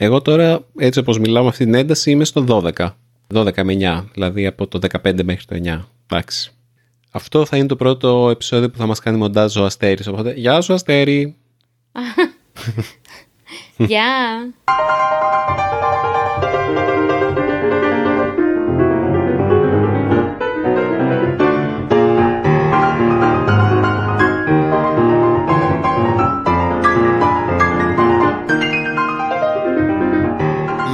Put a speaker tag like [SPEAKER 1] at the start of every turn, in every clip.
[SPEAKER 1] Εγώ τώρα, έτσι όπως μιλάω με αυτή την ένταση, είμαι στο 12. 12 με 9, δηλαδή από το 15 μέχρι το 9. Εντάξει. Αυτό θα είναι το πρώτο επεισόδιο που θα μας κάνει μοντάζ ο Αστέρης. Οπότε, γεια σου Αστέρη!
[SPEAKER 2] Γεια!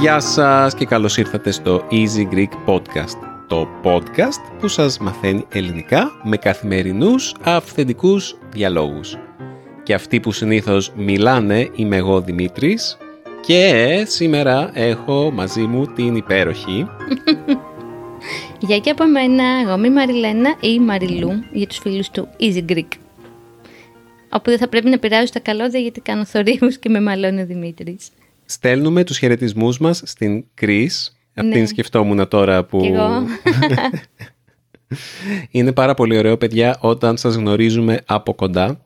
[SPEAKER 1] Γεια σας και καλώς ήρθατε στο Easy Greek Podcast. Το podcast που σας μαθαίνει ελληνικά με καθημερινούς αυθεντικούς διαλόγους. Και αυτοί που συνήθως μιλάνε είμαι εγώ Δημήτρης και σήμερα έχω μαζί μου την υπέροχη...
[SPEAKER 2] Γεια και από μένα, εγώ είμαι η Μαριλένα ή η Μαριλού για τους φίλους του Easy Greek. Όπου δεν θα πρέπει να πειράζω τα καλώδια γιατί κάνω θορύβους και με μαλώνει ο Δημήτρης
[SPEAKER 1] στέλνουμε τους χαιρετισμούς μας στην Κρίς. Ναι. Αυτήν σκεφτόμουν τώρα που... Είναι πάρα πολύ ωραίο παιδιά όταν σας γνωρίζουμε από κοντά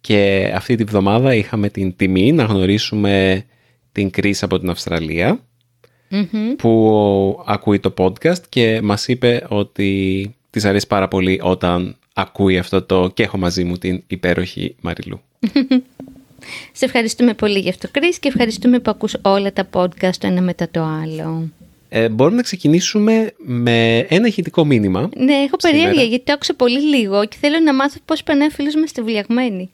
[SPEAKER 1] και αυτή τη βδομάδα είχαμε την τιμή να γνωρίσουμε την Κρίς από την αυστραλια που ακούει το podcast και μας είπε ότι της αρέσει πάρα πολύ όταν ακούει αυτό το και έχω μαζί μου την υπέροχη Μαριλού.
[SPEAKER 2] Σε ευχαριστούμε πολύ για αυτό, Κρίς, και ευχαριστούμε που ακούς όλα τα podcast το ένα μετά το άλλο.
[SPEAKER 1] Ε, μπορούμε να ξεκινήσουμε με ένα ηχητικό μήνυμα.
[SPEAKER 2] Ναι, έχω περίεργεια γιατί το άκουσα πολύ λίγο και θέλω να μάθω πώς περνάει ο φίλος μας στη βουλιαγμένη.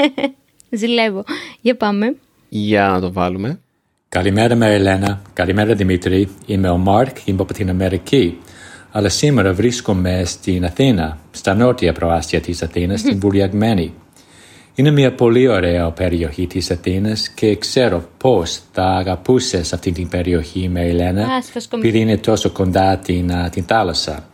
[SPEAKER 2] Ζηλεύω. Για πάμε.
[SPEAKER 1] Για να το βάλουμε.
[SPEAKER 3] Καλημέρα Μαριλένα, καλημέρα Δημήτρη. Είμαι ο Μάρκ, είμαι από την Αμερική. Αλλά σήμερα βρίσκομαι στην Αθήνα, στα νότια προάστια της Αθήνας, στην Βουλιαγμένη. Είναι μια πολύ ωραία περιοχή της Αθήνας και ξέρω πώς θα αγαπούσες αυτή την περιοχή με Ελένα, επειδή είναι τόσο κοντά την, την θάλασσα.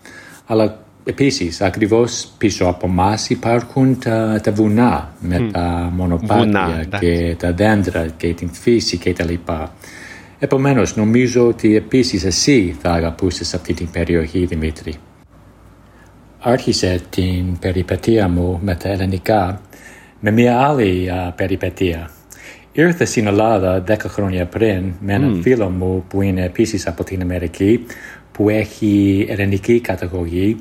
[SPEAKER 3] Αλλά επίσης, ακριβώς πίσω από εμά υπάρχουν τα, τα βουνά με τα μονοπάτια και τα δέντρα και την φύση κτλ. Επομένως, νομίζω ότι επίσης εσύ θα αγαπούσες αυτή την περιοχή, Δημήτρη. Άρχισε την περιπετία μου με τα ελληνικά με μια άλλη uh, περιπετία. Ήρθα στην Ελλάδα δέκα χρόνια πριν με έναν mm. φίλο μου που είναι επίσης από την Αμερική που έχει ελληνική καταγωγή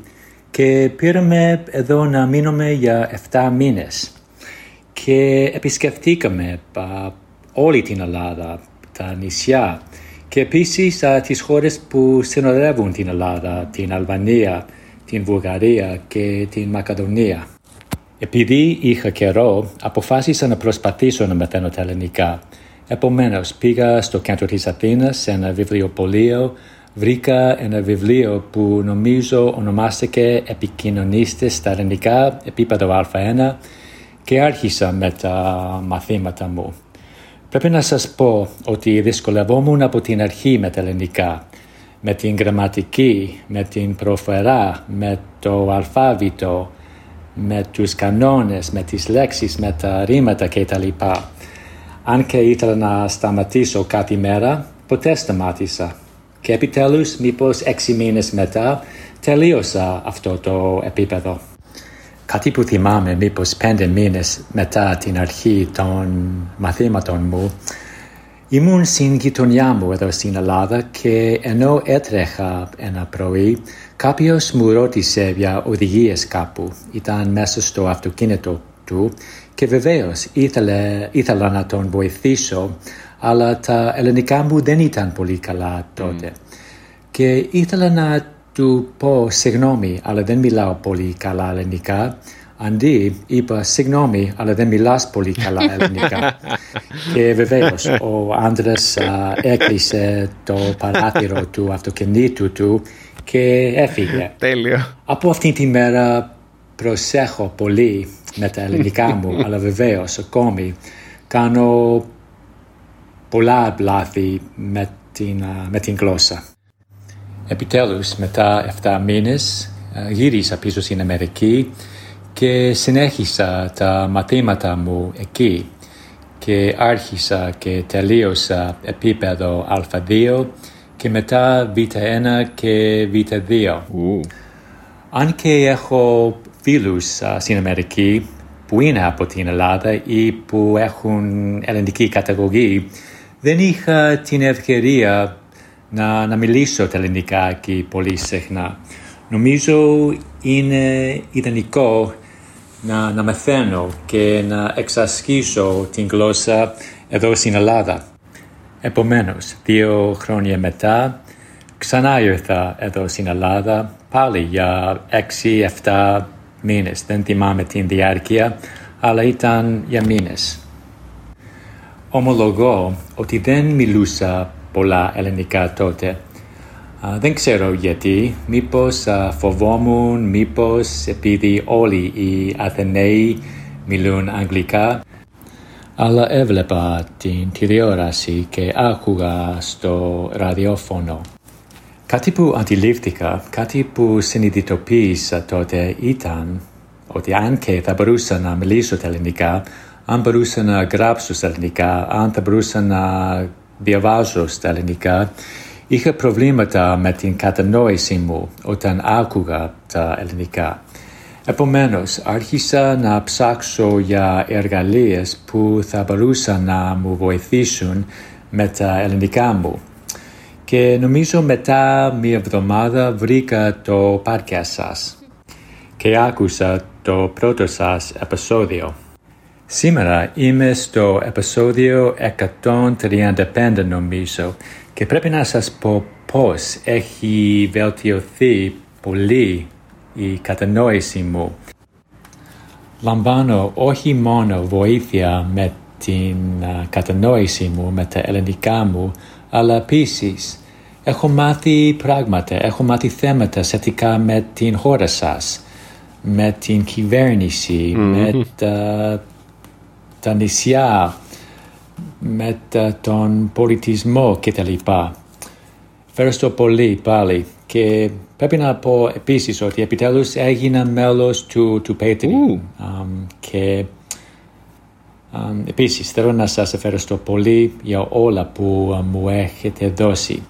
[SPEAKER 3] και πήραμε εδώ να μείνουμε για 7 μήνες και επισκεφτήκαμε uh, όλη την Ελλάδα, τα νησιά και επίσης uh, τις χώρες που συνοδεύουν την Ελλάδα, την Αλβανία, την Βουλγαρία και την Μακεδονία. Επειδή είχα καιρό, αποφάσισα να προσπαθήσω να μαθαίνω τα ελληνικά. Επομένως, πήγα στο κέντρο της Αθήνας σε ένα βιβλιοπωλείο, βρήκα ένα βιβλίο που νομίζω ονομάστηκε Επικοινωνίστε στα ελληνικά, επίπεδο Α1 και άρχισα με τα μαθήματα μου. Πρέπει να σας πω ότι δυσκολευόμουν από την αρχή με τα ελληνικά, με την γραμματική, με την προφερά, με το αλφάβητο, με τους κανόνες, με τις λέξεις, με τα ρήματα κτλ. Αν και ήθελα να σταματήσω κάθε μέρα, ποτέ σταμάτησα. Και επιτέλους, μήπως έξι μήνες μετά, τελείωσα αυτό το επίπεδο. Κάτι που θυμάμαι μήπως πέντε μήνες μετά την αρχή των μαθήματων μου, ήμουν στην γειτονιά μου εδώ στην Ελλάδα και ενώ έτρεχα ένα πρωί, Κάποιος μου ρώτησε για οδηγίες κάπου. Ήταν μέσα στο αυτοκίνητο του και βεβαίως ήθελα να τον βοηθήσω, αλλά τα ελληνικά μου δεν ήταν πολύ καλά τότε. Και ήθελα να του πω συγγνώμη, αλλά δεν μιλάω πολύ καλά ελληνικά. Αντί είπα συγγνώμη, αλλά δεν μιλάς πολύ καλά ελληνικά. και βεβαίως ο άντρας έκλεισε το παράθυρο του αυτοκινήτου του και έφυγε.
[SPEAKER 1] Τέλειο.
[SPEAKER 3] Από αυτή τη μέρα προσέχω πολύ με τα ελληνικά μου, αλλά βεβαίως ακόμη κάνω πολλά λάθη με την, με την γλώσσα. Επιτέλους, μετά 7 μήνες, γύρισα πίσω στην Αμερική και συνέχισα τα μαθήματα μου εκεί και άρχισα και τελείωσα επίπεδο Α2 και μετά Β1 και Β2. Αν και έχω φίλους στην Αμερική που είναι από την Ελλάδα ή που έχουν ελληνική καταγωγή, Δεν είχα την ευκαιρία να, να μιλήσω τα ελληνικά και πολύ συχνά. Νομίζω είναι ιδανικό να, να μαθαίνω και να εξασκήσω την γλώσσα εδώ στην Ελλάδα. Επομένως, δύο χρόνια μετά, ξανά ήρθα εδώ στην Ελλάδα, πάλι για έξι-εφτά μήνες. Δεν θυμάμαι την διάρκεια, αλλά ήταν για μήνες. Ομολογώ ότι δεν μιλούσα πολλά ελληνικά τότε. Δεν ξέρω γιατί, μήπως φοβόμουν, μήπως επειδή όλοι οι Αθηναίοι μιλούν αγγλικά, αλλά έβλεπα την τηλεόραση και άκουγα στο ραδιόφωνο. Κάτι που αντιλήφθηκα, κάτι που συνειδητοποίησα τότε ήταν ότι αν και θα μπορούσα να μιλήσω τα ελληνικά, αν μπορούσα να γράψω στα ελληνικά, αν θα μπορούσα να διαβάζω στα ελληνικά, είχα προβλήματα με την κατανόηση μου όταν άκουγα τα ελληνικά. Επομένως, άρχισα να ψάξω για εργαλείες που θα μπορούσαν να μου βοηθήσουν με τα ελληνικά μου. Και νομίζω μετά μία εβδομάδα βρήκα το podcast σας και άκουσα το πρώτο σας επεισόδιο. Σήμερα είμαι στο επεισόδιο 135 νομίζω και πρέπει να σας πω πώς έχει βελτιωθεί πολύ η κατανόηση μου. Λαμβάνω όχι μόνο βοήθεια με την κατανόηση μου, με τα ελληνικά μου, αλλά επίσης έχω μάθει πράγματα, έχω μάθει θέματα σχετικά με την χώρα σας, με την κυβέρνηση, με τα, τα νησιά, με τον πολιτισμό κτλ. Ευχαριστώ πολύ πάλι και πρέπει να πω επίσης ότι επιτέλους έγινα μέλος του, του Patreon um, και um, επίσης θέλω να σας ευχαριστώ πολύ για όλα που uh, μου έχετε δώσει.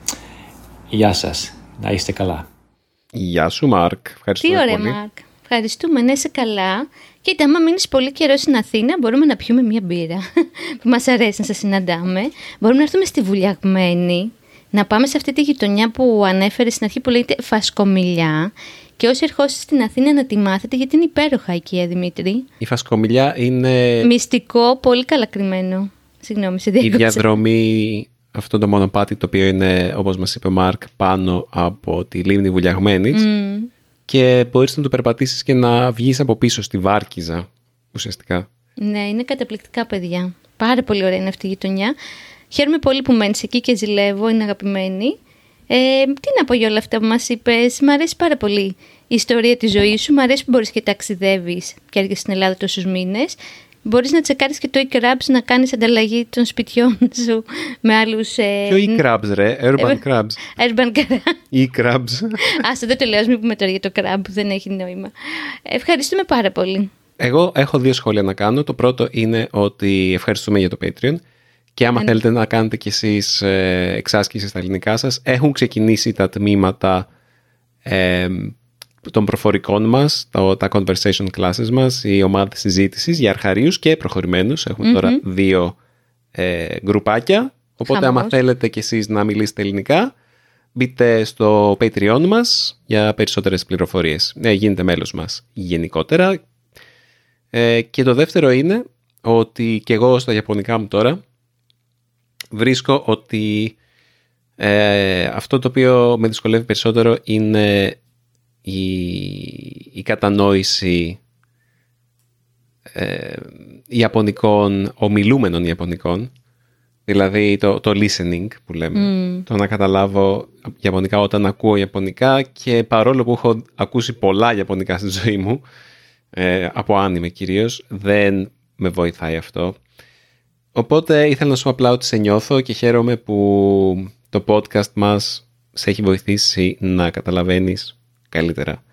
[SPEAKER 3] Γεια σας, να είστε καλά.
[SPEAKER 1] Γεια σου Μάρκ, ευχαριστώ
[SPEAKER 2] Τι ωραία
[SPEAKER 1] πολύ.
[SPEAKER 2] Μάρκ, ευχαριστούμε, να είσαι καλά. Κοίτα, άμα μείνεις πολύ καιρό στην Αθήνα, μπορούμε να πιούμε μία μπύρα που μας αρέσει να σα συναντάμε. Μπορούμε να έρθουμε στη Βουλιαγμένη, να πάμε σε αυτή τη γειτονιά που ανέφερες στην αρχή που λέγεται Φασκομιλιά. Και όσοι ερχόσαστε στην Αθήνα να τη μάθετε, γιατί είναι υπέροχα εκεί, Δημήτρη.
[SPEAKER 1] Η Φασκομιλιά είναι
[SPEAKER 2] Μυστικό, πολύ καλά κρυμμένο. Συγγνώμη, σε
[SPEAKER 1] η
[SPEAKER 2] διάκοψα.
[SPEAKER 1] διαδρομή, αυτό το μονοπάτι το οποίο είναι, όπως μας είπε ο Μάρκ, πάνω από τη λίμνη Βουλιαγμένης
[SPEAKER 2] Μμμ.
[SPEAKER 1] Και μπορείς να το περπατήσεις και να βγεις από πίσω στη Βάρκιζα, ουσιαστικά.
[SPEAKER 2] Ναι, είναι καταπληκτικά παιδιά. Πάρα πολύ ωραία είναι αυτή η γειτονιά. Χαίρομαι πολύ που μένεις εκεί και ζηλεύω, είναι αγαπημένη. Ε, τι να πω για όλα αυτά που μας είπες, Μ' αρέσει πάρα πολύ η ιστορία της ζωής σου. Μ' αρέσει που μπορείς και ταξιδεύεις και έρχεσαι στην Ελλάδα τόσους μήνες. Μπορείς να τσεκάρεις και το e-crabs να κάνεις ανταλλαγή των σπιτιών σου με άλλους. Ε,
[SPEAKER 1] Ποιο e-crabs ρε, urban crabs.
[SPEAKER 2] Urban crabs.
[SPEAKER 1] E-crabs.
[SPEAKER 2] Άσε, δεν το λέω, ας μην πούμε τώρα για το crab που δεν έχει νόημα. Ευχαριστούμε πάρα πολύ.
[SPEAKER 1] Εγώ έχω δύο σχόλια να κάνω. Το πρώτο είναι ότι ευχαριστούμε για το Patreon και άμα θέλετε να κάνετε κι εσείς ε, εξάσκησης στα ελληνικά σας, έχουν ξεκινήσει τα τμήματα ε, των προφορικών μας, τα, τα conversation classes μας, οι ομάδες συζήτησης για αρχαρίους και προχωρημένους. Έχουμε τώρα δύο ε, γκρουπάκια, οπότε άμα
[SPEAKER 2] Χαμός.
[SPEAKER 1] θέλετε κι εσείς να μιλήσετε ελληνικά, μπείτε στο Patreon μας για περισσότερες πληροφορίες. Ναι, γίνετε μέλος μας γενικότερα. Ε, και το δεύτερο είναι ότι και εγώ στα Ιαπωνικά μου τώρα βρίσκω ότι ε, αυτό το οποίο με δυσκολεύει περισσότερο είναι η, η κατανόηση ε, Ιαπωνικών, ομιλούμενων Ιαπωνικών, δηλαδή το, το listening που λέμε, το να καταλάβω Ιαπωνικά όταν ακούω Ιαπωνικά και παρόλο που έχω ακούσει πολλά Ιαπωνικά στη ζωή μου, ε, από άνιμε κυρίως, δεν με βοηθάει αυτό. Οπότε ήθελα να σου πω απλά ότι σε νιώθω και χαίρομαι που το podcast μας σε έχει βοηθήσει να καταλαβαίνεις καλύτερα.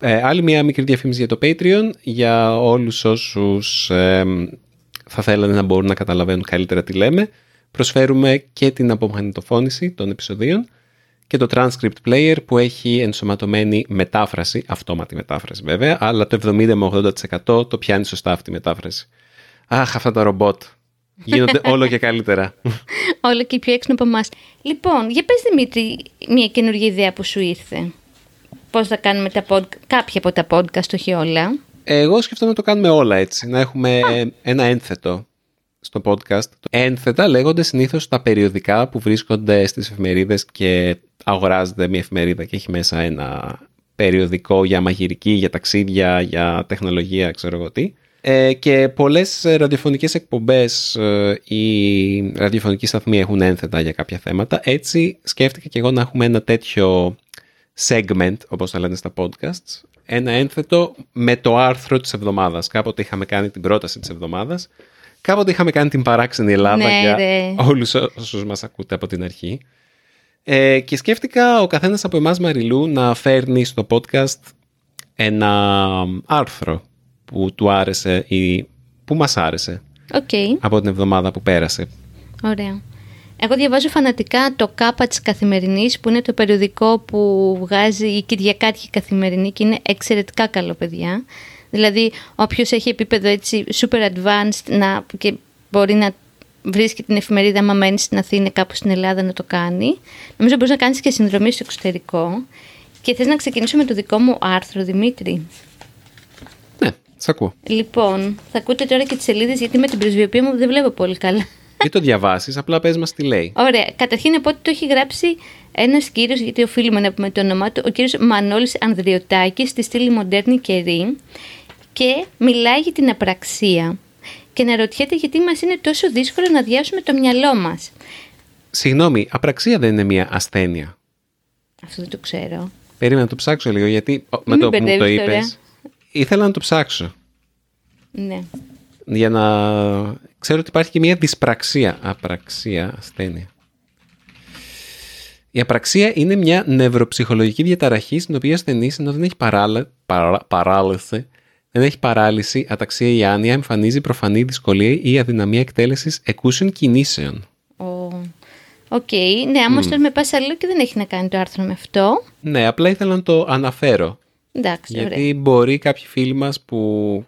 [SPEAKER 1] Ε, άλλη μια μικρή διαφήμιση για το Patreon για όλους όσους ε, θα θέλανε να μπορούν να καταλαβαίνουν καλύτερα τι λέμε. Προσφέρουμε και την απομαγνητοφώνηση των επεισοδίων και το transcript player που έχει ενσωματωμένη μετάφραση, αυτόματη μετάφραση βέβαια, αλλά το 70 με 80% το πιάνει σωστά αυτή η μετάφραση. Αχ, αυτά τα ρομπότ. Γίνονται όλο και καλύτερα.
[SPEAKER 2] όλο και πιο έξυπνο από εμάς. Λοιπόν, για πες Δημήτρη μια καινούργια ιδέα που σου ήρθε. Πώς θα κάνουμε τα pod... κάποια από τα podcast, όχι όλα.
[SPEAKER 1] Εγώ σκεφτόμαι να το κάνουμε όλα έτσι. Να έχουμε ένα ένθετο στο podcast. Ένθετα λέγονται συνήθως τα περιοδικά που βρίσκονται στις εφημερίδες και αγοράζεται μια εφημερίδα και έχει μέσα ένα περιοδικό για μαγειρική, για ταξίδια, για τεχνολογία, ξέρω εγώ τι. Ε, και πολλές ραδιοφωνικές εκπομπές ε, ή ραδιοφωνικοί σταθμοί έχουν ένθετα για κάποια θέματα. Έτσι σκέφτηκα και εγώ να έχουμε ένα τέτοιο segment, όπως θα λένε στα podcasts, ένα ένθετο με το άρθρο της εβδομάδας. Κάποτε είχαμε κάνει την πρόταση της εβδομάδας, κάποτε είχαμε κάνει την παράξενη Ελλάδα
[SPEAKER 2] Ναι,
[SPEAKER 1] για
[SPEAKER 2] ρε.
[SPEAKER 1] όλους όσους μας ακούτε από την αρχή. Ε, και σκέφτηκα ο καθένας από εμάς Μαριλού να φέρνει στο podcast ένα άρθρο που του άρεσε ή που μας άρεσε
[SPEAKER 2] Οκ,
[SPEAKER 1] από την εβδομάδα που πέρασε.
[SPEAKER 2] ωραία. Εγώ διαβάζω φανατικά το ΚΑΠΑ της Καθημερινής που είναι το περιοδικό που βγάζει η Κυριακάτικη Καθημερινή και είναι εξαιρετικά καλό παιδιά. Δηλαδή όποιος έχει επίπεδο έτσι super advanced να, και μπορεί να βρίσκει την εφημερίδα άμα μένει στην Αθήνα κάπου στην Ελλάδα να το κάνει. Νομίζω μπορείς να κάνεις και συνδρομή στο εξωτερικό. Και θες να ξεκινήσω με το δικό μου άρθρο, Δημήτρη;
[SPEAKER 1] Ναι, σ' ακούω.
[SPEAKER 2] Λοιπόν, θα ακούτε τώρα και τις σελίδες γιατί με την πρεσβειοποίηση μου δεν βλέπω πολύ καλά.
[SPEAKER 1] Ή το διαβάσεις, απλά πες μας τι λέει.
[SPEAKER 2] Ωραία. Καταρχήν να πω ότι το έχει γράψει ένας κύριος, γιατί οφείλουμε να πούμε το όνομά του, ο κύριος Μανώλης Ανδριωτάκης, στη στήλη Μοντέρνη Καιρή και μιλάει για την απραξία. Και να ρωτιέται γιατί μας είναι τόσο δύσκολο να διάσουμε το μυαλό μας.
[SPEAKER 1] Συγγνώμη, απραξία δεν είναι μια ασθένεια.
[SPEAKER 2] Αυτό δεν το ξέρω.
[SPEAKER 1] Περίμενα να το ψάξω λίγο γιατί ο, με
[SPEAKER 2] Μην
[SPEAKER 1] το που μου το
[SPEAKER 2] μπερδεύεις τώρα.
[SPEAKER 1] είπες ήθελα να το ψάξω
[SPEAKER 2] Ναι.
[SPEAKER 1] Για να ξέρω ότι υπάρχει και μια δυσπραξία. Απραξία, ασθένεια. Η απραξία είναι μια νευροψυχολογική διαταραχή στην οποία ασθενής ενώ δεν έχει παράλε, παρά, παράλυση, δεν έχει παράλυση, αταξία ή άνοια, εμφανίζει προφανή δυσκολία ή αδυναμία εκτέλεσης εκούσιων κινήσεων.
[SPEAKER 2] Ο... Οκ. Ναι, άμα mm. με πας αλλού και δεν έχει να κάνει το άρθρο με αυτό.
[SPEAKER 1] Ναι, απλά ήθελα να το αναφέρω.
[SPEAKER 2] Εντάξει, ωραία.
[SPEAKER 1] Γιατί μπορεί κάποιοι φίλοι μας που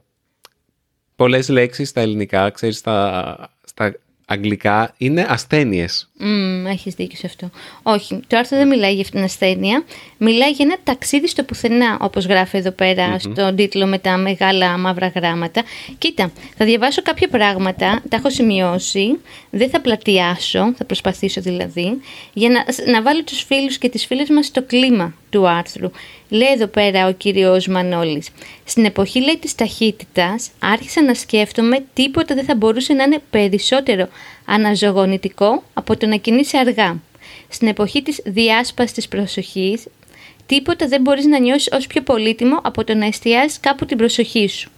[SPEAKER 1] πολλές λέξεις στα ελληνικά, ξέρεις, στα, στα αγγλικά, είναι ασθένειες.
[SPEAKER 2] Mm, Έχεις δίκιο σε αυτό. Όχι, το άρθρο δεν μιλάει για αυτήν την ασθένεια. Μιλάει για ένα ταξίδι στο πουθενά, όπως γράφει εδώ πέρα στον τίτλο με τα μεγάλα μαύρα γράμματα. Κοίτα, θα διαβάσω κάποια πράγματα, τα έχω σημειώσει. Δεν θα πλατιάσω, θα προσπαθήσω δηλαδή, για να, να βάλω τους φίλους και τις φίλες μας στο κλίμα του άρθρου. Λέει εδώ πέρα ο κύριος Μανώλης. Στην εποχή λέει της ταχύτητας άρχισα να σκέφτομαι τίποτα δεν θα μπορούσε να είναι περισσότερο αναζωογονητικό από το να κινείσαι αργά. Στην εποχή της διάσπασης της προσοχής τίποτα δεν μπορείς να νιώσεις ως πιο πολύτιμο από το να εστιάζεις κάπου την προσοχή σου.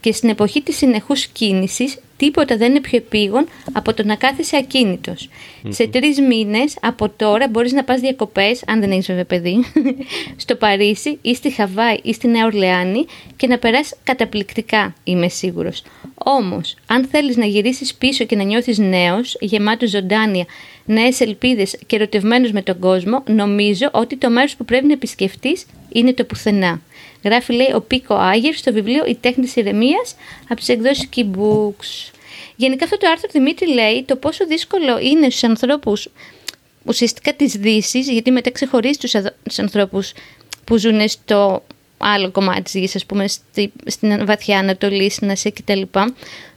[SPEAKER 2] Και στην εποχή της συνεχούς κίνησης τίποτα δεν είναι πιο επίγον από το να κάθεσαι ακίνητος. Σε τρεις μήνες από τώρα μπορείς να πας διακοπές, αν δεν έχεις βέβαια παιδί, στο Παρίσι ή στη Χαβάη ή στη Νέα Ορλεάνη και να περάσεις καταπληκτικά, είμαι σίγουρος. Όμως, αν θέλεις να γυρίσεις πίσω και να νιώθεις νέος, γεμάτος ζωντάνια, νέες ελπίδες και ερωτευμένος με τον κόσμο, νομίζω ότι το μέρος που πρέπει να επισκεφτείς είναι το πουθενά. Γράφει, λέει, ο Πίκο Άγερ στο βιβλίο «Η τέχνη της ηρεμίας» από τις εκδόσεις Key Books. Γενικά αυτό το άρθρο Δημήτρη λέει το πόσο δύσκολο είναι στους ανθρώπους ουσιαστικά της δύση, γιατί μετά ξεχωρίζει τους, αδο- τους ανθρώπους που ζουν στο άλλο κομμάτι της γης, ας πούμε, στη, στην βαθιά Ανατολή, στην Ασία κτλ.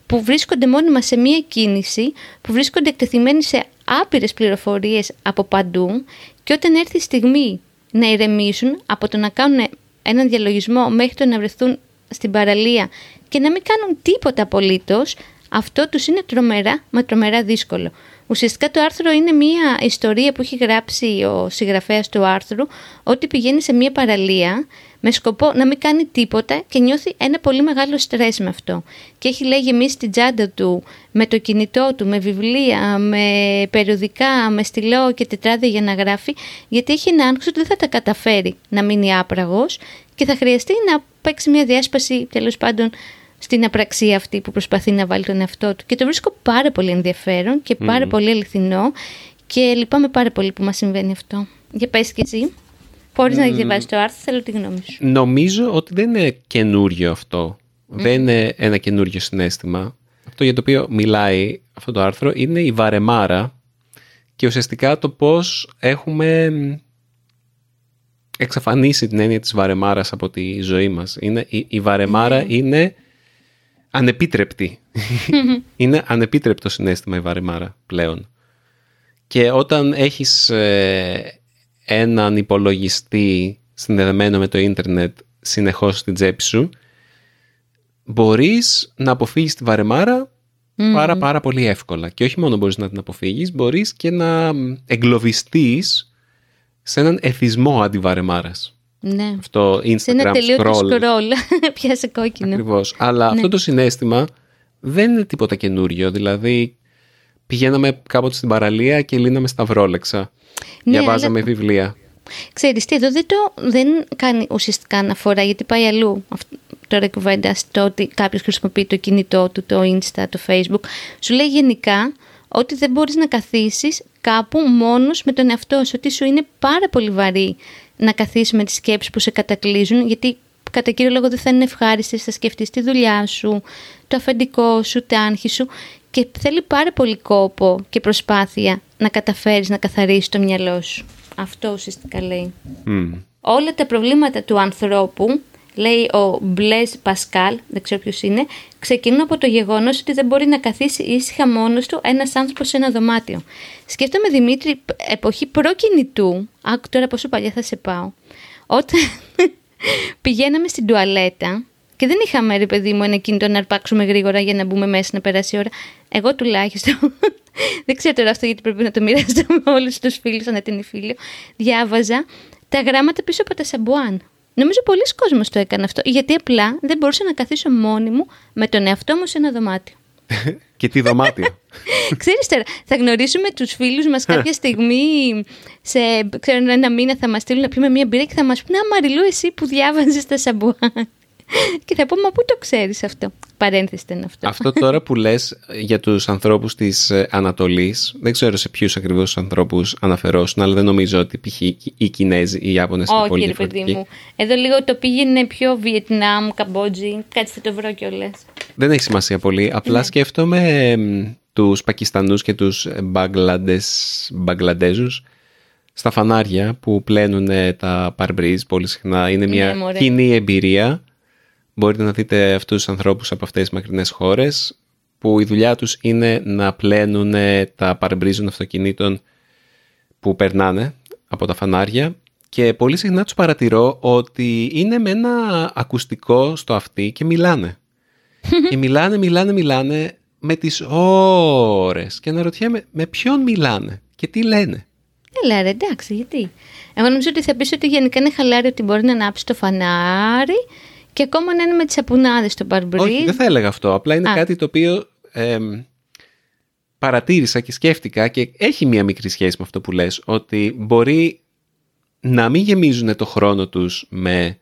[SPEAKER 2] που βρίσκονται μόνιμα σε μία κίνηση, που βρίσκονται εκτεθειμένοι σε άπειρες πληροφορίες από παντού και όταν έρθει η στιγμή να ηρεμήσουν από το να κάνουν έναν διαλογισμό μέχρι το να βρεθούν στην παραλία και να μην κάνουν τίποτα απολύτως, αυτό τους είναι τρομερά, μα τρομερά δύσκολο. Ουσιαστικά το άρθρο είναι μια ιστορία που έχει γράψει ο συγγραφέας του άρθρου ότι πηγαίνει σε μια παραλία με σκοπό να μην κάνει τίποτα και νιώθει ένα πολύ μεγάλο στρες με αυτό. Και έχει λέει γεμίσει την τσάντα του με το κινητό του, με βιβλία, με περιοδικά, με στυλό και τετράδια για να γράφει γιατί έχει ένα άγχος ότι δεν θα τα καταφέρει να μείνει άπραγος και θα χρειαστεί να παίξει μια διάσπαση τέλος πάντων στην απραξία αυτή που προσπαθεί να βάλει τον εαυτό του. Και το βρίσκω πάρα πολύ ενδιαφέρον και πάρα πολύ αληθινό και λυπάμαι πάρα πολύ που μας συμβαίνει αυτό. Για πες και εσύ. Μπορείς να διαβάσει το άρθρο, θέλω τη γνώμη σου.
[SPEAKER 1] Νομίζω ότι δεν είναι καινούριο αυτό. Δεν είναι ένα καινούριο συνέστημα. αυτό για το οποίο μιλάει αυτό το άρθρο είναι η βαρεμάρα και ουσιαστικά το πώς έχουμε εξαφανίσει την έννοια της βαρεμάρας από τη ζωή μας. Είναι, η, η βαρεμάρα είναι ανεπίτρεπτη. είναι ανεπίτρεπτο συνέστημα η βαρεμάρα πλέον. Και όταν έχεις ε, έναν υπολογιστή συνδεδεμένο με το ίντερνετ συνεχώς στην τσέπη σου, μπορείς να αποφύγεις τη βαρεμάρα πάρα πάρα πολύ εύκολα. Και όχι μόνο μπορείς να την αποφύγεις, μπορείς και να εγκλωβιστείς σε έναν εθισμό αντιβαρεμάρας.
[SPEAKER 2] Ναι.
[SPEAKER 1] Αυτό Instagram
[SPEAKER 2] Σε ένα τελείωτο
[SPEAKER 1] scroll.
[SPEAKER 2] scroll. Πιάσε κόκκινο.
[SPEAKER 1] Ακριβώς. Αλλά
[SPEAKER 2] Ναι.
[SPEAKER 1] αυτό το συνέστημα δεν είναι τίποτα καινούριο. Δηλαδή πηγαίναμε κάποτε στην παραλία και λύναμε σταυρόλεξα.
[SPEAKER 2] Ναι,
[SPEAKER 1] Διαβάζαμε βιβλία.
[SPEAKER 2] Ξέρεις τι, εδώ δεν, το, δεν κάνει ουσιαστικά αναφορά γιατί πάει αλλού αυτό, τώρα η κουβέντας στο ότι κάποιος χρησιμοποιεί το κινητό του, το Insta, το Facebook. Σου λέει γενικά ότι δεν μπορείς να καθίσεις κάπου μόνος με τον εαυτό σου, ότι σου είναι πάρα πολύ βαρύ να καθίσεις με τις σκέψεις που σε κατακλείζουν γιατί κατά κύριο λόγο δεν θα είναι ευχάριστες, θα σκεφτείς τη δουλειά σου, το αφεντικό σου, τα άγχη σου και θέλει πάρα πολύ κόπο και προσπάθεια να καταφέρεις να καθαρίσεις το μυαλό σου. Αυτό ουσιαστικά λέει.
[SPEAKER 1] Μμ.
[SPEAKER 2] Όλα τα προβλήματα του ανθρώπου, λέει ο Μπλέζ Πασκάλ, δεν ξέρω ποιος είναι, ξεκινούν από το γεγονός ότι δεν μπορεί να καθίσει ήσυχα μόνος του ένας άνθρωπος σε ένα δωμάτιο. Σκέφτομαι, Δημήτρη, εποχή προκινητού, άκου τώρα πόσο παλιά θα σε πάω, όταν πηγαίναμε στην τουαλέτα και δεν είχαμε, ρε παιδί μου, ένα κινητό να αρπάξουμε γρήγορα για να μπούμε μέσα να περάσει η ώρα. Εγώ τουλάχιστον, δεν ξέρω τώρα αυτό γιατί πρέπει να το μοιραστώ με όλους τους φίλους, αν είναι φίλιο, διάβαζα τα γράμματα πίσω από τα σαμπουάν. Νομίζω πολλοί κόσμος το έκανε αυτό, γιατί απλά δεν μπορούσα να καθίσω μόνη μου με τον εαυτό μου σε ένα δωμάτιο.
[SPEAKER 1] και τι δωμάτιο;
[SPEAKER 2] Ξέρεις τώρα, θα γνωρίσουμε τους φίλους μας κάποια στιγμή, σε ξέρω, ένα μήνα θα μας στείλουν να πιούμε μία μπύρα και θα μας πούνε «Α, Μαριλού, εσύ που διάβαζες τα σαμπουάν». Και θα πούμε «Μα πού το ξέρεις αυτό». Παρένθεση ήταν αυτό.
[SPEAKER 1] Αυτό τώρα που λες για τους ανθρώπους της ε, Ανατολής, δεν ξέρω σε ποιους ακριβώς ανθρώπους αναφερόσουν, αλλά δεν νομίζω ότι π.χ. οι Κινέζοι ή οι Ιάπωνες είναι πολύ
[SPEAKER 2] Όχι, ρε παιδί
[SPEAKER 1] διαφορετικοί.
[SPEAKER 2] μου. Εδώ λίγο το πήγαινε πιο Βιετνάμ, Καμπότζη. Κάτι θα το βρω κιόλας.
[SPEAKER 1] Δεν έχει σημασία πολύ.
[SPEAKER 2] Ναι.
[SPEAKER 1] Απλά σκέφτομαι εμ, τους Πακιστανούς και τους Μπαγκλαντες, Μπαγκλαντέζους στα φανάρια που πλένουν τα παρμπρίζ πολύ συχνά. Είναι μια
[SPEAKER 2] Ναι, μωρέ.
[SPEAKER 1] κοινή εμπειρία. Μπορείτε να δείτε αυτούς τους ανθρώπους από αυτές τις μακρινές χώρες που η δουλειά τους είναι να πλένουν τα παρμπρίζ των αυτοκινήτων που περνάνε από τα φανάρια και πολύ συχνά τους παρατηρώ ότι είναι με ένα ακουστικό στο αυτί και μιλάνε. και μιλάνε, μιλάνε, μιλάνε με τις ώρες και αναρωτιέμαι με ποιον μιλάνε και τι λένε;
[SPEAKER 2] Έλα ρε, εντάξει, γιατί. Εγώ νομίζω ότι θα πεις ότι γενικά είναι χαλάρι ότι μπορεί να ανάψει το φανάρι και ακόμα να είναι με τις σαπουνάδες στο παρμπρίζ.
[SPEAKER 1] Όχι, δεν θα έλεγα αυτό. Απλά είναι
[SPEAKER 2] Α.
[SPEAKER 1] κάτι το οποίο εμ, παρατήρησα και σκέφτηκα και έχει μία μικρή σχέση με αυτό που λες, ότι μπορεί να μην γεμίζουν το χρόνο τους με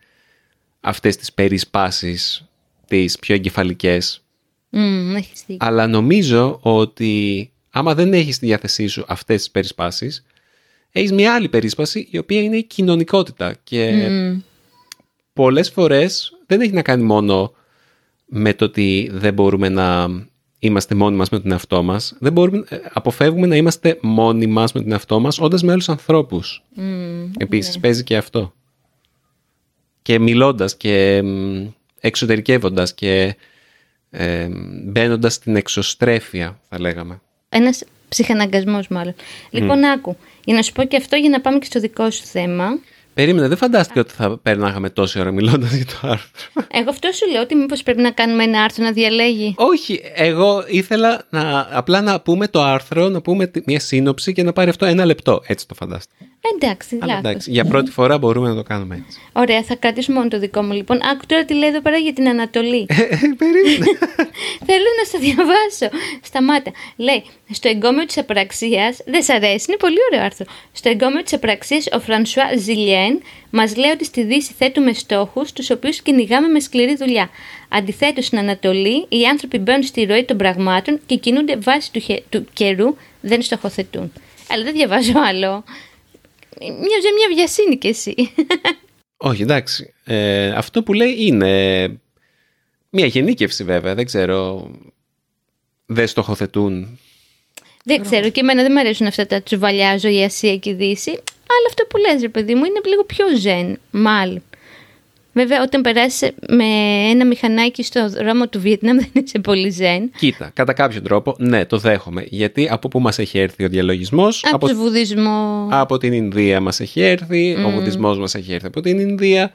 [SPEAKER 1] αυτές τις περισπάσεις, τις πιο εγκεφαλικές,
[SPEAKER 2] Μμμ, έχεις δίκιο.
[SPEAKER 1] αλλά νομίζω ότι άμα δεν έχεις στη διάθεσή σου αυτές τις περισπάσεις, έχεις μια άλλη περίσπαση η οποία είναι η κοινωνικότητα και
[SPEAKER 2] Μμμ.
[SPEAKER 1] πολλές φορές δεν έχει να κάνει μόνο με το ότι δεν μπορούμε να είμαστε μόνοι μας με τον εαυτό μας. Δεν μπορούμε, ε, αποφεύγουμε να είμαστε μόνοι μας με τον εαυτό μας όντας με άλλους ανθρώπους.
[SPEAKER 2] Μμμ.
[SPEAKER 1] Επίσης παίζει και αυτό. Και μιλώντας και μ, εξωτερικεύοντας και ε, μπαίνοντας στην εξωστρέφεια θα λέγαμε.
[SPEAKER 2] Ένας ψυχαναγκασμός μάλλον. Λοιπόν, άκου, για να σου πω και αυτό για να πάμε και στο δικό σου θέμα.
[SPEAKER 1] Περίμενε, δεν φαντάστηκα ότι θα περνάγαμε τόση ώρα μιλώντας για το άρθρο.
[SPEAKER 2] Εγώ αυτό σου λέω ότι μήπως πρέπει να κάνουμε ένα άρθρο να διαλέγει.
[SPEAKER 1] Όχι, εγώ ήθελα να, απλά να πούμε το άρθρο, να πούμε τη- μια σύνοψη και να πάρει αυτό ένα λεπτό. Έτσι το φαντάστηκα.
[SPEAKER 2] Εντάξει,
[SPEAKER 1] Αλλά
[SPEAKER 2] λάθος.
[SPEAKER 1] εντάξει, για πρώτη φορά μπορούμε να το κάνουμε έτσι.
[SPEAKER 2] Ωραία, θα κρατήσουμε μόνο το δικό μου λοιπόν. Άκου τώρα τι λέει εδώ πέρα για την Ανατολή.
[SPEAKER 1] Ε, Περίμενε.
[SPEAKER 2] Θέλω να στο διαβάσω. Σταμάτα. Λέει, στο εγκόμιο της απραξίας. Δεν σ' αρέσει, είναι πολύ ωραίο άρθρο. Στο εγκόμιο της απραξίας, ο Φρανσουά Ζιλιέν μας λέει ότι στη Δύση θέτουμε στόχους, τους οποίους κυνηγάμε με σκληρή δουλειά. Αντιθέτως, στην Ανατολή, οι άνθρωποι μπαίνουν στη ροή των πραγμάτων και κινούνται βάσει του, χε- του καιρού, δεν στοχοθετούν. Αλλά δεν διαβάζω άλλο. Μοιάζει μια βιασύνη κι εσύ.
[SPEAKER 1] Όχι, εντάξει. Ε, αυτό που λέει είναι μια γενίκευση βέβαια, δεν ξέρω. δεν στοχοθετούν.
[SPEAKER 2] Δεν ξέρω και εμένα δεν μου αρέσουν αυτά τα τσουβαλιάζω η Ασία και η Δύση. Αλλά αυτό που λες ρε παιδί μου είναι λίγο πιο ζεν, μάλλον. Βέβαια, όταν περάσει με ένα μηχανάκι στο δρόμο του Βιετνάμ, δεν είσαι πολύ ζεν.
[SPEAKER 1] Κοίτα, κατά κάποιο τρόπο, ναι, το δέχομαι. Γιατί από πού μας έχει έρθει ο διαλογισμός,
[SPEAKER 2] Από,
[SPEAKER 1] από,
[SPEAKER 2] το βουδισμό.
[SPEAKER 1] από την Ινδία μας έχει έρθει, ο βουδισμός μας έχει έρθει από την Ινδία,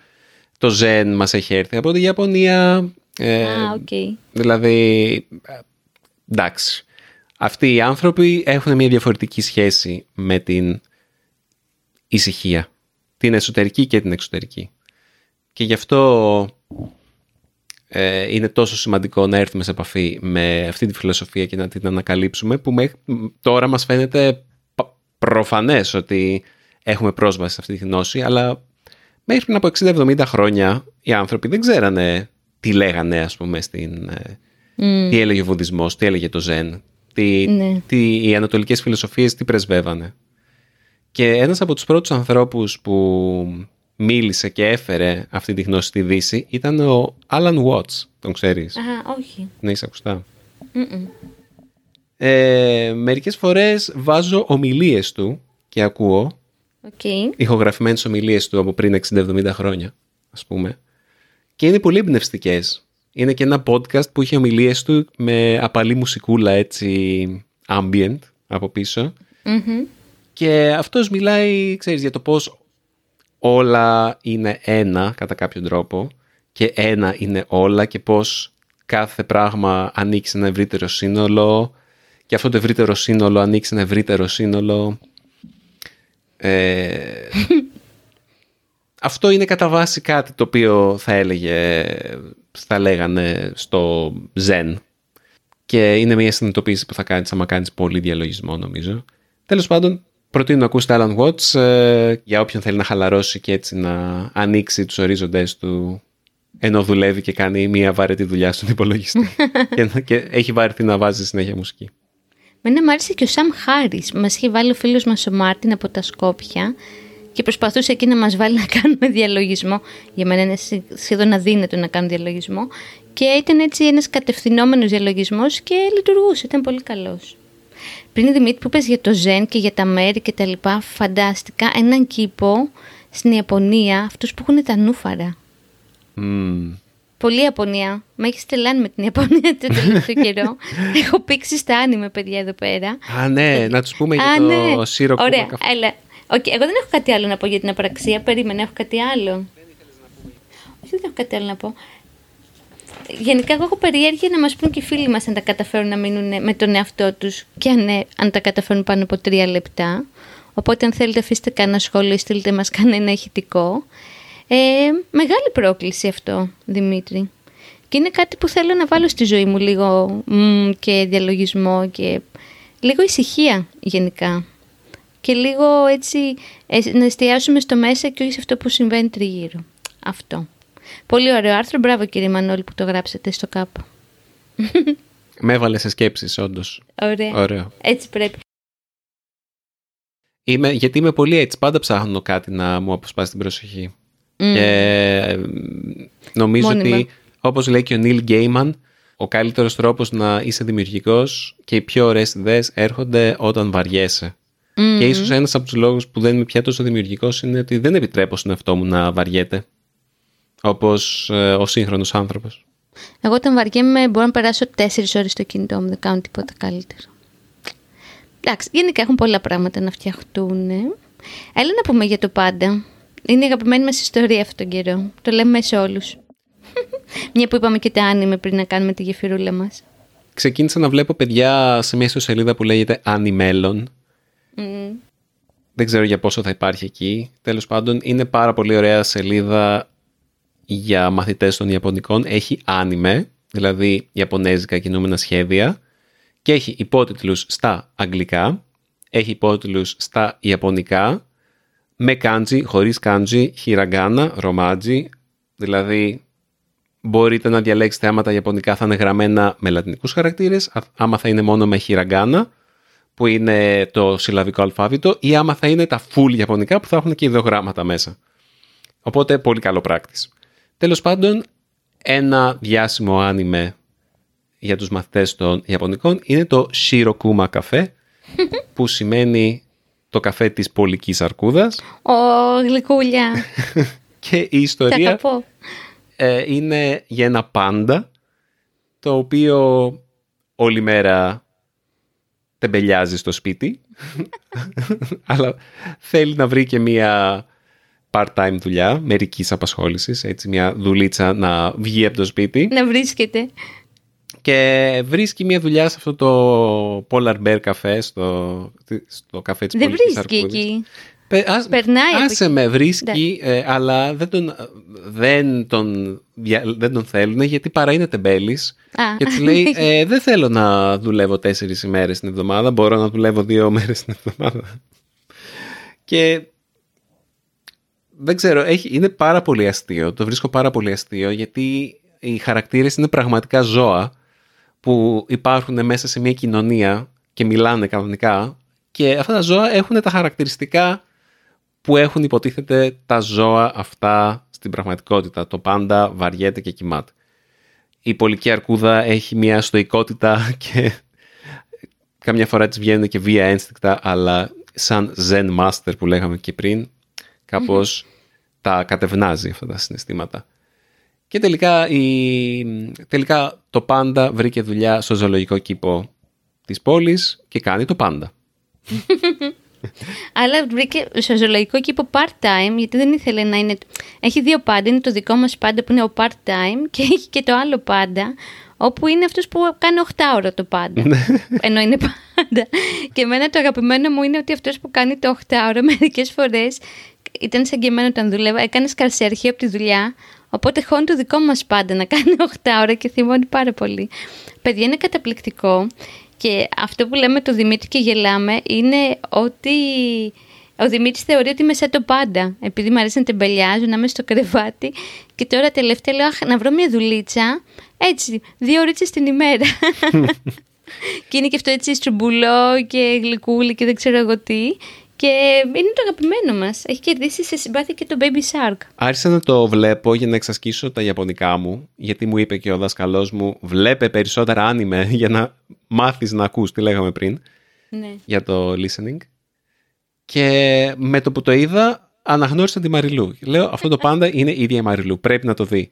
[SPEAKER 1] το ζεν μας έχει έρθει από τη Ιαπωνία. Ε,
[SPEAKER 2] Α, οκ.
[SPEAKER 1] Δηλαδή, ε, εντάξει. Αυτοί οι άνθρωποι έχουν μια διαφορετική σχέση με την ησυχία. Την εσωτερική και την εξωτερική. Και γι' αυτό ε, είναι τόσο σημαντικό να έρθουμε σε επαφή με αυτή τη φιλοσοφία και να την ανακαλύψουμε που μέχρι τώρα μας φαίνεται πα- προφανές ότι έχουμε πρόσβαση σε αυτή τη γνώση αλλά μέχρι πριν από 60-70 χρόνια οι άνθρωποι δεν ξέρανε τι λέγανε ας πούμε στην, ε, τι έλεγε ο βουδισμός, τι έλεγε το ζεν τι,
[SPEAKER 2] Ναι.
[SPEAKER 1] τι, οι ανατολικές φιλοσοφίες τι πρεσβεύανε και ένας από τους πρώτους ανθρώπους που μίλησε και έφερε αυτή τη γνώση στη Δύση ήταν ο Alan Watts. Τον ξέρεις;
[SPEAKER 2] Α, όχι.
[SPEAKER 1] Ναι, είσαι ακουστά. Ε, μερικές φορές βάζω ομιλίες του και ακούω
[SPEAKER 2] Οκ.
[SPEAKER 1] ηχογραφημένες ομιλίες του από πριν 60-70 χρόνια, ας πούμε. Και είναι πολύ εμπνευστικές. Είναι και ένα podcast που είχε ομιλίες του με απαλή μουσικούλα έτσι ambient από πίσω.
[SPEAKER 2] Μμμ.
[SPEAKER 1] Και αυτός μιλάει, ξέρεις, για το πώς όλα είναι ένα κατά κάποιο τρόπο και ένα είναι όλα και πώς κάθε πράγμα ανήκει σε ένα ευρύτερο σύνολο και αυτό το ευρύτερο σύνολο ανήκει σε ένα ευρύτερο σύνολο. Ε, αυτό είναι κατά βάση κάτι το οποίο θα έλεγε, θα λέγανε στο Zen και είναι μια συνειδητοποίηση που θα κάνεις άμα κάνεις πολύ διαλογισμό νομίζω. Τέλος πάντων, προτείνω να ακούσετε Alan Watts ε, για όποιον θέλει να χαλαρώσει και έτσι να ανοίξει τους ορίζοντές του ενώ δουλεύει και κάνει μια βαρετή δουλειά στον υπολογιστή και, να- και έχει βαρεθεί να βάζει συνέχεια μουσική.
[SPEAKER 2] Μένα μου άρεσε και ο Σαμ Χάρη. Μας είχε βάλει ο φίλος μας ο Μάρτιν από τα Σκόπια και προσπαθούσε εκεί να μας βάλει να κάνουμε διαλογισμό. Για μένα είναι σχ- σχεδόν αδύνατο να κάνω διαλογισμό. Και ήταν έτσι ένας κατευθυνόμενος διαλογισμός και λειτουργούσε. Ήταν πολύ καλός. Πριν Δημήτρη που είπες για το Ζεν και για τα μέρη και τα λοιπά, φαντάστηκα έναν κήπο στην Ιαπωνία, αυτούς που έχουν τα νούφαρα.
[SPEAKER 1] Μμμ.
[SPEAKER 2] Πολύ Ιαπωνία. Με έχεις τρελάνει με την Ιαπωνία το τελευταίο καιρό. Έχω πήξει στα άνιμε, παιδιά, εδώ πέρα.
[SPEAKER 1] Α, ναι, να τους πούμε για
[SPEAKER 2] Α,
[SPEAKER 1] το
[SPEAKER 2] ναι.
[SPEAKER 1] σύρο
[SPEAKER 2] Ωραία,
[SPEAKER 1] καφέ.
[SPEAKER 2] έλα. Οκ, εγώ δεν έχω κάτι άλλο να πω για την απραξία. Περίμενε, έχω κάτι άλλο. Όχι, δεν έχω κάτι άλλο να πω. Γενικά, εγώ έχω περιέργεια να μας πούν και οι φίλοι μας αν τα καταφέρουν να μείνουν με τον εαυτό τους και αν, ε, αν τα καταφέρουν πάνω από τρία λεπτά. Οπότε, αν θέλετε, αφήστε κανένα σχόλιο ή στείλτε μας κανένα ηχητικό. Ε, μεγάλη πρόκληση αυτό, Δημήτρη. Και είναι κάτι που θέλω να βάλω στη ζωή μου λίγο μμ, και διαλογισμό και λίγο ησυχία γενικά. Και λίγο έτσι ε, να εστιάσουμε στο μέσα και όχι σε αυτό που συμβαίνει τριγύρω. Αυτό. Πολύ ωραίο άρθρο. Μπράβο κύριε Μανώλη που το γράψατε στο κάπου.
[SPEAKER 1] Με έβαλε σε σκέψεις, όντως.
[SPEAKER 2] Ωραία.
[SPEAKER 1] Ωραίο.
[SPEAKER 2] Έτσι πρέπει.
[SPEAKER 1] Είμαι, γιατί είμαι πολύ έτσι, πάντα ψάχνω κάτι να μου αποσπάσει την προσοχή.
[SPEAKER 2] Μμ.
[SPEAKER 1] Και ε, νομίζω
[SPEAKER 2] Μόνιμα.
[SPEAKER 1] ότι, όπως λέει και ο Νίλ Γκέιμαν, ο καλύτερος τρόπος να είσαι δημιουργικός και οι πιο ωραίες ιδέες έρχονται όταν βαριέσαι.
[SPEAKER 2] Μμ.
[SPEAKER 1] Και ίσως ένας από τους λόγους που δεν είμαι πια τόσο δημιουργικός είναι ότι δεν επιτρέπω στον εαυτό μου να βαριέται. Όπως ε, ο σύγχρονος άνθρωπος.
[SPEAKER 2] Εγώ όταν βαριέμαι μπορώ να περάσω τέσσερις ώρες στο κινητό μου, δεν κάνω τίποτα καλύτερο. Εντάξει, γενικά έχουν πολλά πράγματα να φτιαχτούν. Έλα να πούμε για το πάντα. Είναι η αγαπημένη μας ιστορία αυτόν τον καιρό. Το λέμε σε όλους. Μια που είπαμε και τα άνιμε πριν να κάνουμε τη γεφυρούλα μας.
[SPEAKER 1] Ξεκίνησα να βλέπω παιδιά σε μια ιστοσελίδα που λέγεται Animelon.
[SPEAKER 2] Μμ.
[SPEAKER 1] Δεν ξέρω για πόσο θα υπάρχει εκεί. Τέλος πάντων, είναι πάρα πολύ ωραία σελίδα για μαθητές των Ιαπωνικών. Έχει άνιμε, δηλαδή Ιαπωνέζικα κινούμενα σχέδια και έχει υπότιτλους στα αγγλικά, έχει υπότιτλους στα Ιαπωνικά, με κάντζι, χωρίς κάντζι, χιραγκάνα, ρομάτζι, δηλαδή μπορείτε να διαλέξετε άμα τα Ιαπωνικά θα είναι γραμμένα με λατινικούς χαρακτήρες, α- άμα θα είναι μόνο με χιραγκάνα, που είναι το συλλαβικό αλφάβητο, ή άμα θα είναι τα full Ιαπωνικά που θα έχουν και ιδεογράμματα μέσα. Οπότε πολύ καλό πράκτης. Τέλος πάντων, ένα διάσημο άνιμε για τους μαθητές των Ιαπωνικών είναι το Shirokuma καφέ που σημαίνει το καφέ της πολικής αρκούδας
[SPEAKER 2] Ω, γλυκούλια.
[SPEAKER 1] και η
[SPEAKER 2] Θα
[SPEAKER 1] ιστορία
[SPEAKER 2] τα πω.
[SPEAKER 1] ε, είναι για ένα πάντα το οποίο όλη μέρα τεμπελιάζει στο σπίτι αλλά θέλει να βρει και μία part-time δουλειά μερικής απασχόλησης έτσι μια δουλίτσα να βγει από το σπίτι
[SPEAKER 2] Να βρίσκεται.
[SPEAKER 1] και βρίσκει μια δουλειά σε αυτό το Polar Bear καφέ στο, στο καφέ της
[SPEAKER 2] Δεν
[SPEAKER 1] Πολιτικής
[SPEAKER 2] βρίσκει
[SPEAKER 1] Αρκούδης.
[SPEAKER 2] εκεί.
[SPEAKER 1] Πε- ας-
[SPEAKER 2] Περνάει από
[SPEAKER 1] Άσε
[SPEAKER 2] εκεί.
[SPEAKER 1] με, βρίσκει, ε, αλλά δεν τον, δεν, τον, δια- δεν τον θέλουν γιατί παρά είναι τεμπέλης
[SPEAKER 2] Α.
[SPEAKER 1] και του λέει ε, δεν θέλω να δουλεύω τέσσερις ημέρες την εβδομάδα, μπορώ να δουλεύω δύο μέρες την εβδομάδα. Και δεν ξέρω, έχει, είναι πάρα πολύ αστείο, το βρίσκω πάρα πολύ αστείο γιατί οι χαρακτήρες είναι πραγματικά ζώα που υπάρχουν μέσα σε μια κοινωνία και μιλάνε κανονικά και αυτά τα ζώα έχουν τα χαρακτηριστικά που έχουν υποτίθεται τα ζώα αυτά στην πραγματικότητα. Το πάντα βαριέται και κοιμάται. Η πολική αρκούδα έχει μια στοικότητα και καμιά φορά της βγαίνουν και βία ένστικτα, αλλά σαν zen master που λέγαμε και πριν, κάπως τα κατευνάζει αυτά τα συναισθήματα. Και τελικά, η... τελικά το πάντα βρήκε δουλειά στο ζωολογικό κήπο της πόλης και κάνει το πάντα.
[SPEAKER 2] Αλλά βρήκε στο ζωολογικό κήπο part-time, γιατί δεν ήθελε να είναι. Έχει δύο πάντα. Είναι το δικό μας πάντα που είναι ο part-time και έχει και το άλλο πάντα, όπου είναι αυτός που κάνει 8 ώρα το πάντα. Ενώ είναι πάντα. Και εμένα το αγαπημένο μου είναι ότι αυτός που κάνει το 8 ώρα μερικές φορές ήταν σαν και εμένα όταν δούλευα, έκανες σκαρσιαρχή από τη δουλειά. Οπότε χώνει το δικό μας πάντα να κάνει 8 ώρα και θυμώνει πάρα πολύ. Παιδιά είναι καταπληκτικό. Και αυτό που λέμε το Δημήτρη και γελάμε είναι ότι ο Δημήτρης θεωρεί ότι είμαι σαν το πάντα. Επειδή μου αρέσει να τεμπελιάζω, να είμαι στο κρεβάτι. Και τώρα τελευταία λέω, αχ, να βρω μια δουλίτσα. Έτσι, δύο ώρες την ημέρα. και είναι και αυτό έτσι στρουμπουλό και γλυκούλι και δεν ξέρω εγώ τι. Και είναι το αγαπημένο μας. Έχει κερδίσει σε συμπάθεια και το Baby Shark.
[SPEAKER 1] Άρχισα να το βλέπω για να εξασκήσω τα ιαπωνικά μου, γιατί μου είπε και ο δάσκαλός μου βλέπε περισσότερα άνιμε για να μάθεις να ακούς, τι λέγαμε πριν,
[SPEAKER 2] Ναι.
[SPEAKER 1] για το listening. Και με το που το είδα, αναγνώρισα τη Μαριλού. Λέω, αυτό το πάντα είναι η ίδια η Μαριλού, πρέπει να το δει.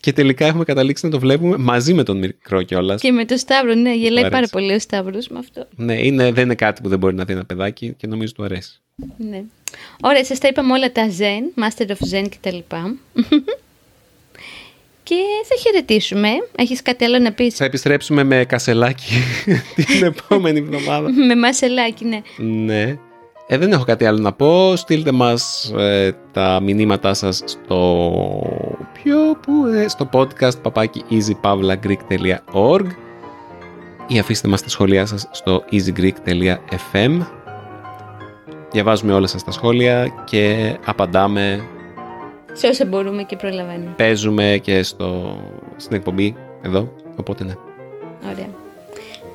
[SPEAKER 1] Και τελικά έχουμε καταλήξει να το βλέπουμε μαζί με τον μικρό κιόλας.
[SPEAKER 2] Και με το Σταύρο, ναι, γελάει
[SPEAKER 1] αρέσει.
[SPEAKER 2] πάρα πολύ ο Σταύρος με αυτό.
[SPEAKER 1] Ναι, είναι, δεν είναι κάτι που δεν μπορεί να δει ένα παιδάκι και νομίζω του αρέσει.
[SPEAKER 2] Ναι. Ωραία, σας τα είπαμε όλα τα Zen, Master of Zen κτλ. και θα χαιρετήσουμε. Έχεις κάτι άλλο να πεις;
[SPEAKER 1] Θα επιστρέψουμε με κασελάκι την επόμενη εβδομάδα.
[SPEAKER 2] με μασελάκι, ναι.
[SPEAKER 1] Ναι. Ε, δεν έχω κάτι άλλο να πω. Στείλτε μας ε, τα μηνύματά σας στο... Ποιο, που, ε, στο podcast παπάκι easypavlagreek.org ή αφήστε μας τα σχόλιά σας στο easygreek.fm Διαβάζουμε όλα σας τα σχόλια και απαντάμε,
[SPEAKER 2] Σε όσα μπορούμε και προλαβαίνουμε.
[SPEAKER 1] παίζουμε και στο, στην εκπομπή εδώ, οπότε ναι.
[SPEAKER 2] Ωραία.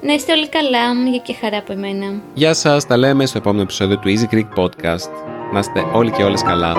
[SPEAKER 2] Να είστε όλοι καλά, για και χαρά από εμένα.
[SPEAKER 1] Γεια σας, τα λέμε στο επόμενο επεισόδιο του Easy Greek Podcast. Να είστε όλοι και όλες καλά.